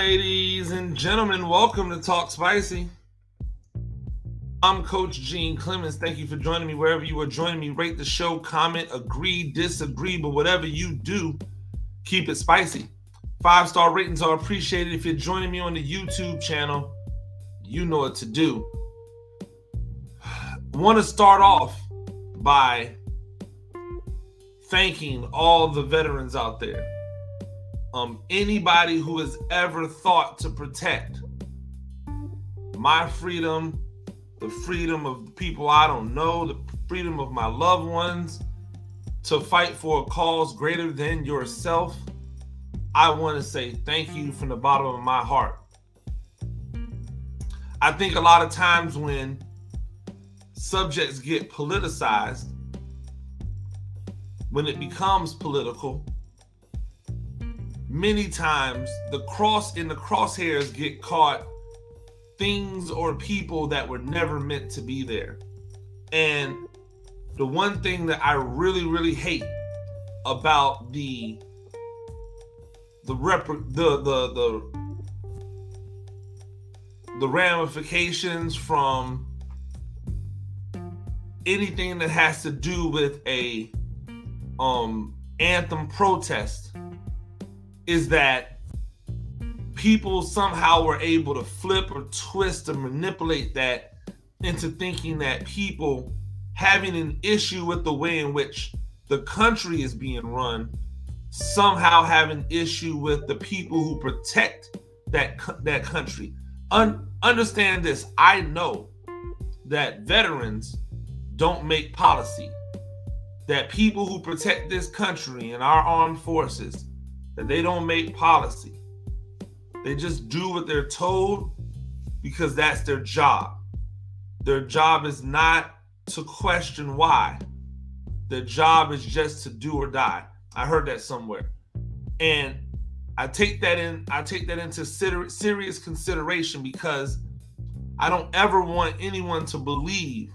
ladies and gentlemen. Welcome to Talk Spicy. I'm Coach Gene Clemens. Thank you for joining me wherever you are joining me. Rate the show, comment, agree, disagree, but whatever you do, keep it spicy. Five star ratings are appreciated. If you're joining me on the YouTube channel, you know what to do. Want to start off by thanking all the veterans out there. Um, anybody who has ever thought to protect my freedom, the freedom of the people I don't know, the freedom of my loved ones, to fight for a cause greater than yourself, I want to say thank you from the bottom of my heart. I think a lot of times when subjects get politicized, when it becomes political, many times the cross in the crosshairs get caught things or people that were never meant to be there. And the one thing that I really, really hate about the the rep the the the the ramifications from anything that has to do with a um anthem protest is that people somehow were able to flip or twist or manipulate that into thinking that people having an issue with the way in which the country is being run somehow have an issue with the people who protect that that country. Un- understand this. I know that veterans don't make policy. That people who protect this country and our armed forces that they don't make policy. They just do what they're told because that's their job. Their job is not to question why. Their job is just to do or die. I heard that somewhere. And I take that in I take that into serious consideration because I don't ever want anyone to believe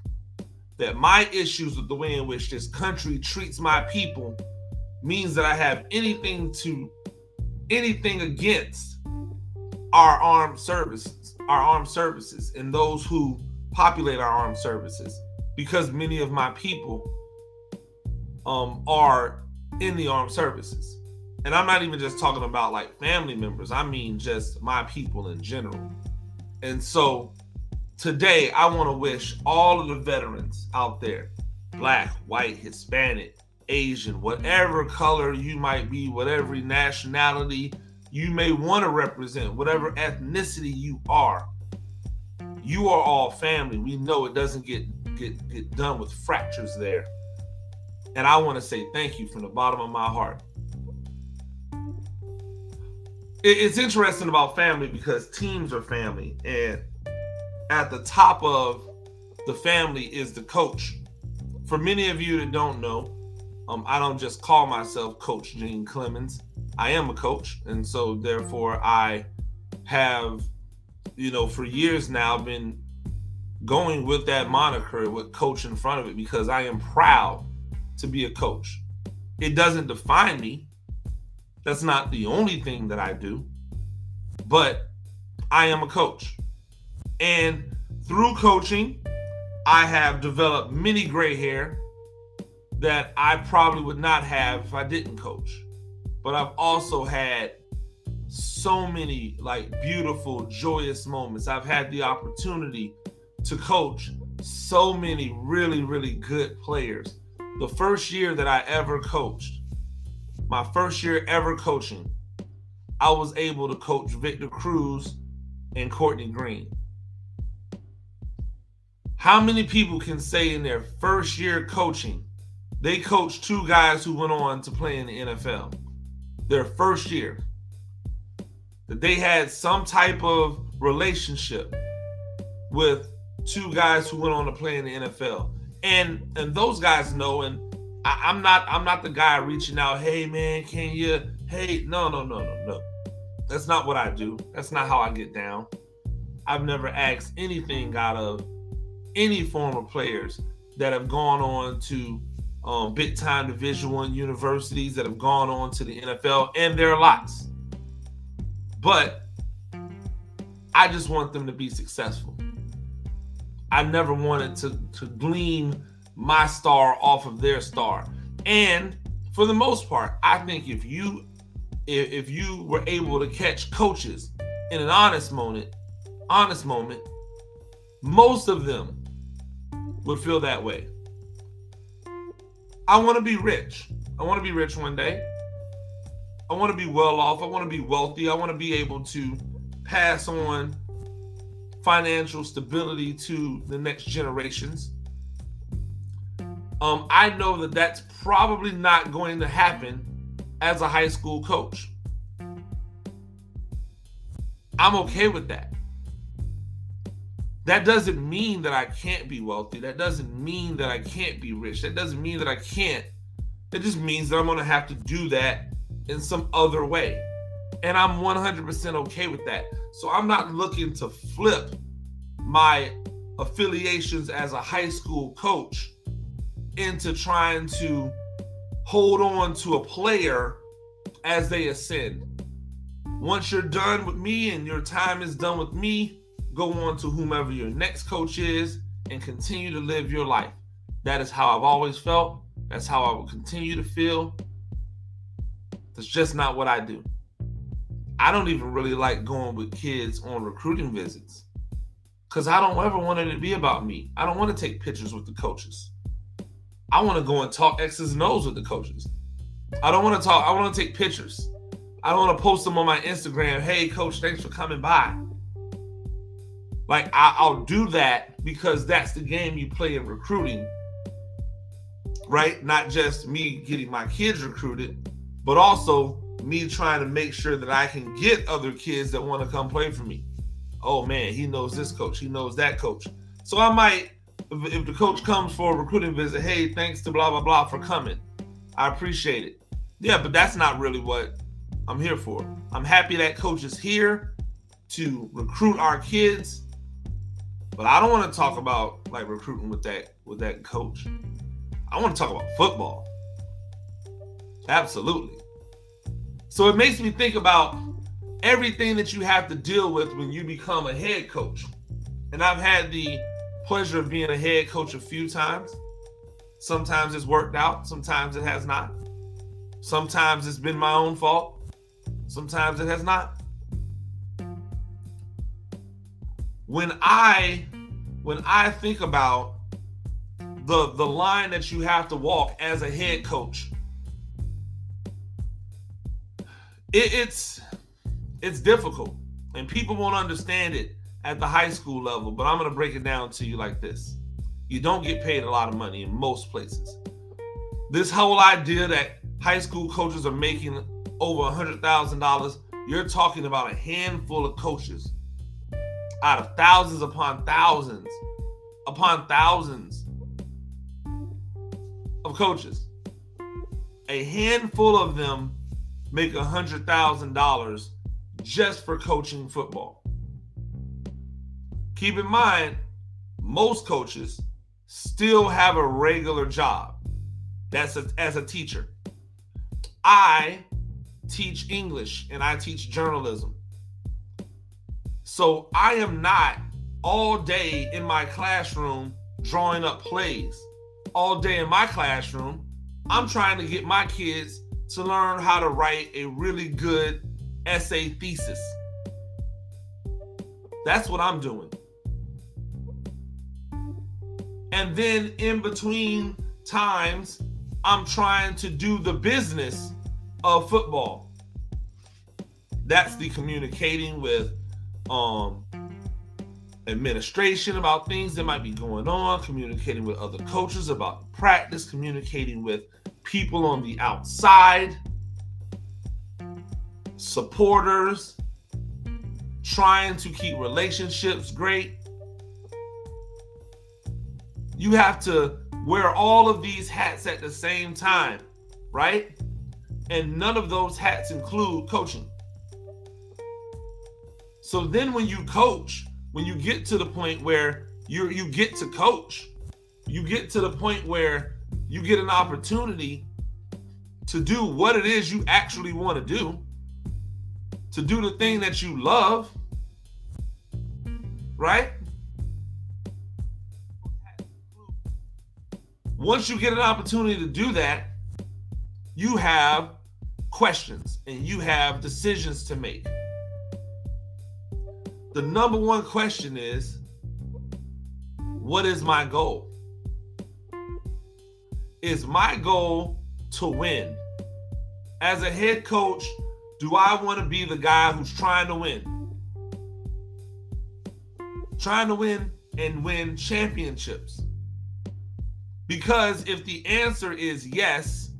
that my issues with the way in which this country treats my people means that I have anything to anything against our armed services, our armed services and those who populate our armed services because many of my people um, are in the armed services. And I'm not even just talking about like family members, I mean just my people in general. And so today, I want to wish all of the veterans out there black, white, Hispanic, Asian, whatever color you might be, whatever nationality you may want to represent, whatever ethnicity you are. You are all family. We know it doesn't get get get done with fractures there. And I want to say thank you from the bottom of my heart. It's interesting about family because teams are family. And at the top of the family is the coach. For many of you that don't know, um, I don't just call myself Coach Gene Clemens. I am a coach. And so, therefore, I have, you know, for years now been going with that moniker with coach in front of it because I am proud to be a coach. It doesn't define me. That's not the only thing that I do, but I am a coach. And through coaching, I have developed many gray hair that I probably would not have if I didn't coach. But I've also had so many like beautiful, joyous moments. I've had the opportunity to coach so many really, really good players the first year that I ever coached, my first year ever coaching, I was able to coach Victor Cruz and Courtney Greene. How many people can say in their first year coaching, they coached two guys who went on to play in the NFL? Their first year. That they had some type of relationship with two guys who went on to play in the NFL and and those guys know and I, am not i'm not the guy reaching out hey man can you hey no no no no no that's not what i do that's not how i get down i've never asked anything out of any former players that have gone on to um, big time division one universities that have gone on to the nfl and there are lots but I just want them to be successful. I never wanted to, to glean my star off of their star. And for the most part, I think if you if, if you were able to catch coaches in an honest moment, honest moment, most of them would feel that way. I want to be rich. I want to be rich one day. I want to be well off. I want to be wealthy. I want to be able to pass on financial stability to the next generations. Um, I know that that's probably not going to happen as a high school coach. I'm okay with that. That doesn't mean that I can't be wealthy. That doesn't mean that I can't be rich. That doesn't mean that I can't. It just means that I'm going to have to do that in some other way. And I'm 100% okay with that. So I'm not looking to flip my affiliations as a high school coach into trying to hold on to a player as they ascend. Once you're done with me and your time is done with me, go on to whomever your next coach is and continue to live your life. That is how I've always felt. That's how I will continue to feel. That's just not what I do. I don't even really like going with kids on recruiting visits because I don't ever want it to be about me. I don't want to take pictures with the coaches. I want to go and talk X's and O's with the coaches. I don't want to talk, I want to take pictures. I don't want to post them on my Instagram. Hey, coach, thanks for coming by. Like I, I'll do that because that's the game you play in recruiting, right? Not just me getting my kids recruited, but also me trying to make sure that I can get other kids that want to come play for me. Oh man, he knows this coach, he knows that coach. So I might, if, if the coach comes for a recruiting visit, hey, thanks to blah blah blah for coming. I appreciate it. Yeah, but that's not really what I'm here for. I'm happy that coach is here to recruit our kids but I don't want to talk about like recruiting with that with that coach. I want to talk about football. Absolutely. So it makes me think about everything that you have to deal with when you become a head coach. And I've had the pleasure of being a head coach a few times. Sometimes it's worked out, sometimes it has not. Sometimes it's been my own fault, sometimes it has not. When I when I think about the the line that you have to walk as a head coach, it, it's it's difficult, and people won't understand it at the high school level. But I'm to break it down to you like this: you don't get paid a lot of money in most places. This whole idea that high school coaches are making over a hundred thousand dollars, you're talking about a handful of coaches out of thousands upon thousands upon thousands of coaches. A handful of them make a hundred thousand dollars just for coaching football. Keep in mind, most coaches still have a regular job. That's a, as a teacher. I teach English and I teach journalism. So I am not all day in my classroom drawing up plays. All day in my classroom, I'm trying to get my kids to learn how to write a really good essay thesis. That's what I'm doing. And then in between times, I'm trying to do the business of football. That's the communicating with um administration about things that might be going on, communicating with other coaches about practice, communicating with people on the outside, supporters, trying to keep relationships great. You have to wear all of these hats at the same time, right? And none of those hats include coaching. So then when you coach, when you get to the point where you you get to coach, you get to the point where you get an opportunity to do what it is you actually want to do, to do the thing that you love, right? Once you get an opportunity to do that, you have questions and you have decisions to make. The number one question is what is my goal? Is my goal to win? As a head coach, do I want to be the guy who's trying to win? Trying to win and win championships. Because if the answer is yes,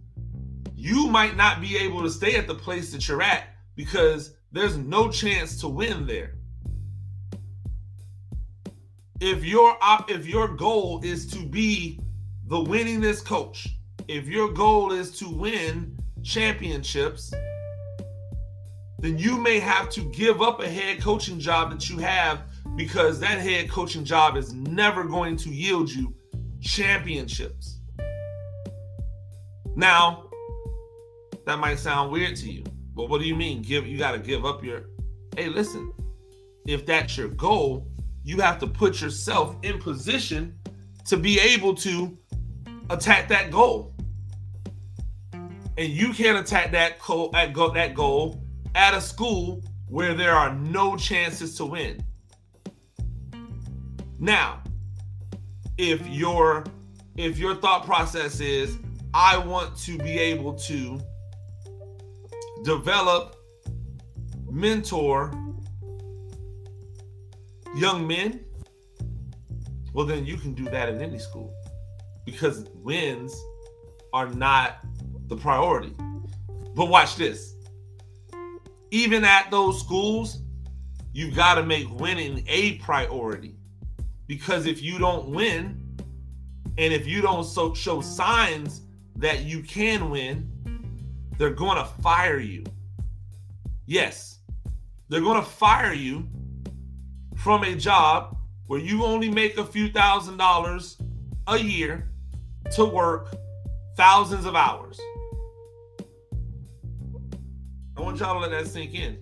you might not be able to stay at the place that you're at because there's no chance to win there. If your op- if your goal is to be the winningest coach, if your goal is to win championships, then you may have to give up a head coaching job that you have because that head coaching job is never going to yield you championships. Now, that might sound weird to you, but what do you mean? Give you got to give up your Hey, listen. If that's your goal, you have to put yourself in position to be able to attack that goal. And you can't attack that goal, that goal, at a school where there are no chances to win. Now, if your if your thought process is I want to be able to develop, mentor young men, well then you can do that in any school because wins are not the priority. But watch this. Even at those schools, you got to make winning a priority because if you don't win, and if you don't so, show signs that you can win, they're going to fire you. Yes, they're going to fire you from a job where you only make a few thousand dollars a year to work thousands of hours. I want y'all to let that sink in.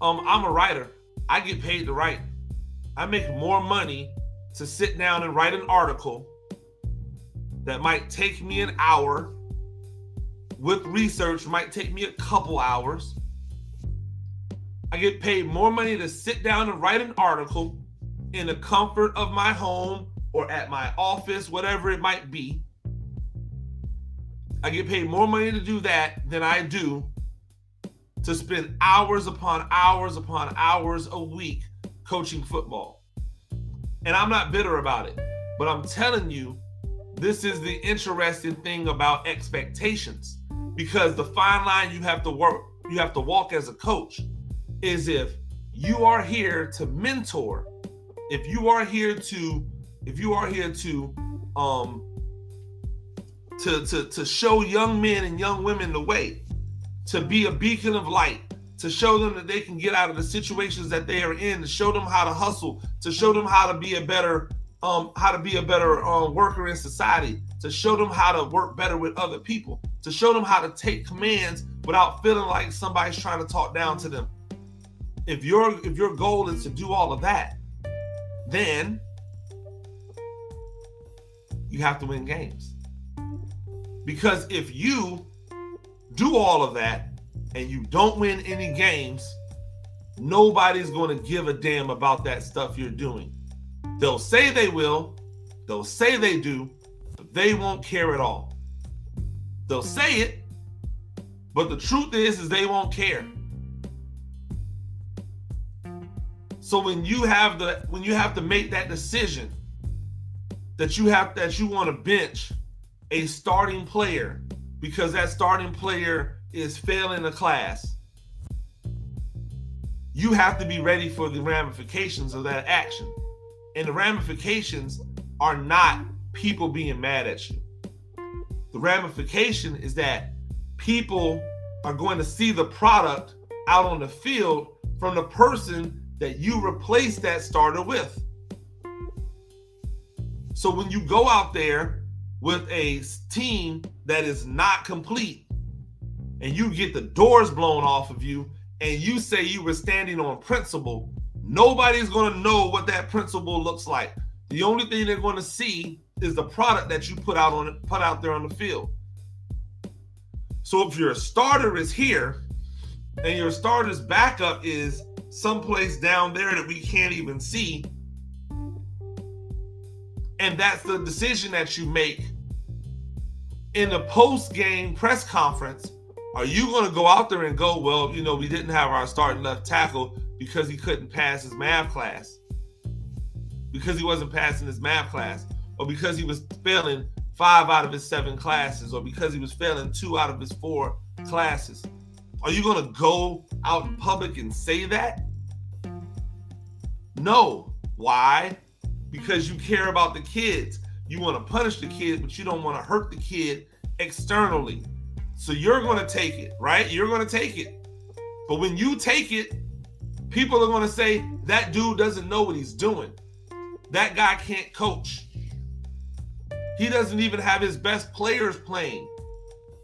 Um, I'm a writer. I get paid to write. I make more money to sit down and write an article that might take me an hour with research might take me a couple hours i get paid more money to sit down and write an article in the comfort of my home or at my office whatever it might be. I get paid more money to do that than i do to spend hours upon hours upon hours a week coaching football. And i'm not bitter about it but i'm telling you this is the interesting thing about expectations because the fine line you have to work, you have to walk as a coach is if you are here to mentor, if you are here to, if you are here to, um, to, to, to show young men and young women the way, to be a beacon of light, to show them that they can get out of the situations that they are in, to show them how to hustle, to show them how to be a better um, how to be a better um, worker in society, to show them how to work better with other people, to show them how to take commands without feeling like somebody's trying to talk down to them. If your if your goal is to do all of that, then you have to win games. Because if you do all of that and you don't win any games, nobody's going to give a damn about that stuff you're doing They'll say they will, they'll say they do, but they won't care at all. They'll say it, but the truth is is they won't care. So when you have the when you have to make that decision that you have that you want to bench a starting player because that starting player is failing the class, you have to be ready for the ramifications of that action. And the ramifications are not people being mad at you. The ramification is that people are going to see the product out on the field from the person that you replace that starter with. So when you go out there with a team that is not complete and you get the doors blown off of you and you say you were standing on principle Nobody's going to know what that principle looks like. The only thing they're going to see is the product that you put out on put out there on the field. So if your starter is here and your starter's backup is someplace down there that we can't even see, and that's the decision that you make in the post game press conference, are you going to go out there and go, well, you know, we didn't have our starting left tackle because he couldn't pass his math class, because he wasn't passing his math class, or because he was failing five out of his seven classes, or because he was failing two out of his four classes? Are you going to go out in public and say that? No. Why? Because you care about the kids. You want to punish the kid, but you don't want to hurt the kid externally. So you're going to take it, right? You're going to take it. But when you take it, people are going to say that dude doesn't know what he's doing. That guy can't coach. He doesn't even have his best players playing.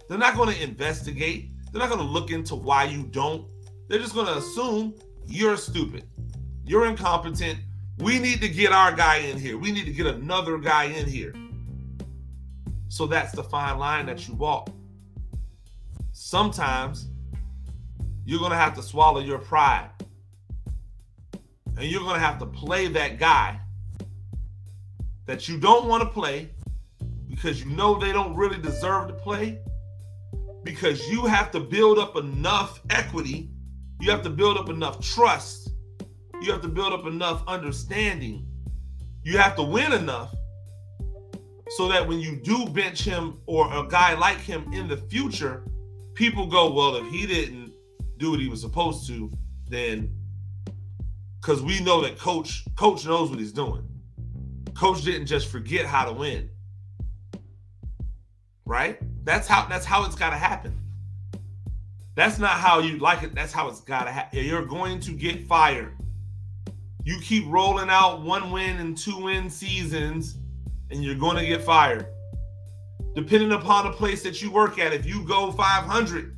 They're not going to investigate. They're not going to look into why you don't. They're just going to assume you're stupid. You're incompetent. We need to get our guy in here. We need to get another guy in here. So that's the fine line that you walk. Sometimes you're going to have to swallow your pride. And you're going to have to play that guy that you don't want to play because you know they don't really deserve to play. Because you have to build up enough equity, you have to build up enough trust you have to build up enough understanding. You have to win enough so that when you do bench him or a guy like him in the future, people go, well, if he didn't do what he was supposed to, then because we know that coach coach knows what he's doing. Coach didn't just forget how to win. Right? That's how that's how it's got to happen. That's not how you like it. That's how it's got to happen. You're going to get fired you keep rolling out one win and two win seasons, and you're going to get fired. Depending upon the place that you work at, if you go 500,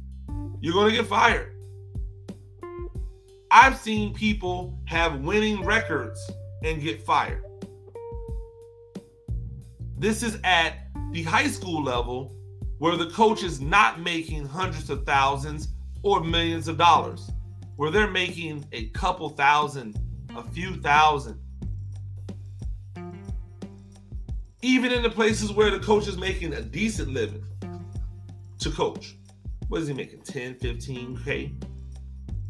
you're going to get fired. I've seen people have winning records and get fired. This is at the high school level where the coach is not making hundreds of thousands or millions of dollars, where they're making a couple thousand a few thousand. Even in the places where the coach is making a decent living to coach. What is he making? 10, 15K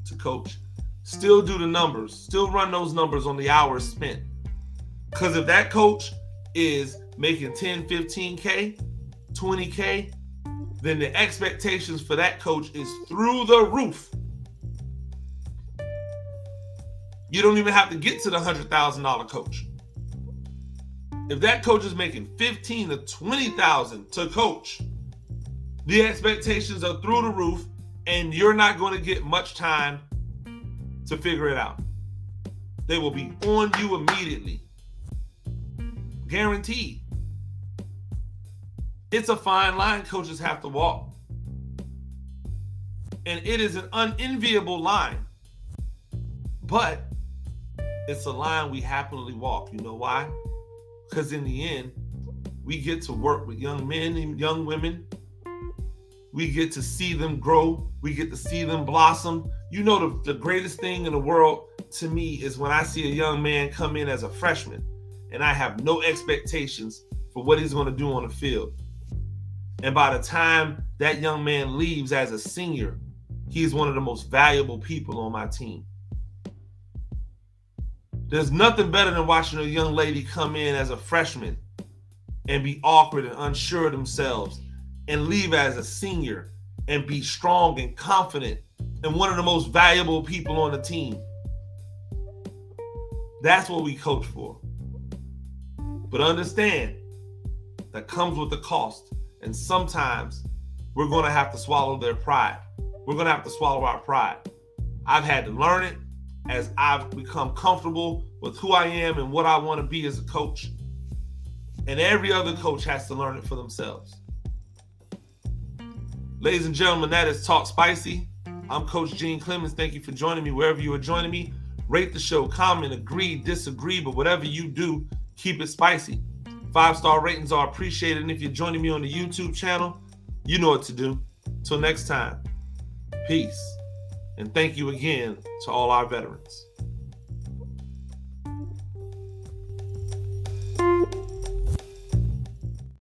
to coach? Still do the numbers, still run those numbers on the hours spent. Because if that coach is making 10, 15K, 20K, then the expectations for that coach is through the roof. You don't even have to get to the hundred thousand dollar coach. If that coach is making fifteen to twenty thousand to coach, the expectations are through the roof, and you're not going to get much time to figure it out. They will be on you immediately. Guaranteed. It's a fine line coaches have to walk. And it is an unenviable line. But it's a line we happily walk. You know why? Because in the end, we get to work with young men and young women. We get to see them grow. We get to see them blossom. You know, the, the greatest thing in the world to me is when I see a young man come in as a freshman and I have no expectations for what he's going to do on the field. And by the time that young man leaves as a senior, he's one of the most valuable people on my team. There's nothing better than watching a young lady come in as a freshman and be awkward and unsure of themselves and leave as a senior and be strong and confident and one of the most valuable people on the team. That's what we coach for. But understand that comes with the cost. And sometimes we're going to have to swallow their pride. We're going to have to swallow our pride. I've had to learn it as I've become comfortable with who I am and what I want to be as a coach. And every other coach has to learn it for themselves. Ladies and gentlemen, that is Talk Spicy. I'm Coach Gene Clemens. Thank you for joining me wherever you are joining me. Rate the show, comment, agree, disagree, but whatever you do, keep it spicy. Five star ratings are appreciated. And if you're joining me on the YouTube channel, you know what to do. Till next time, peace. And thank you again to all our veterans.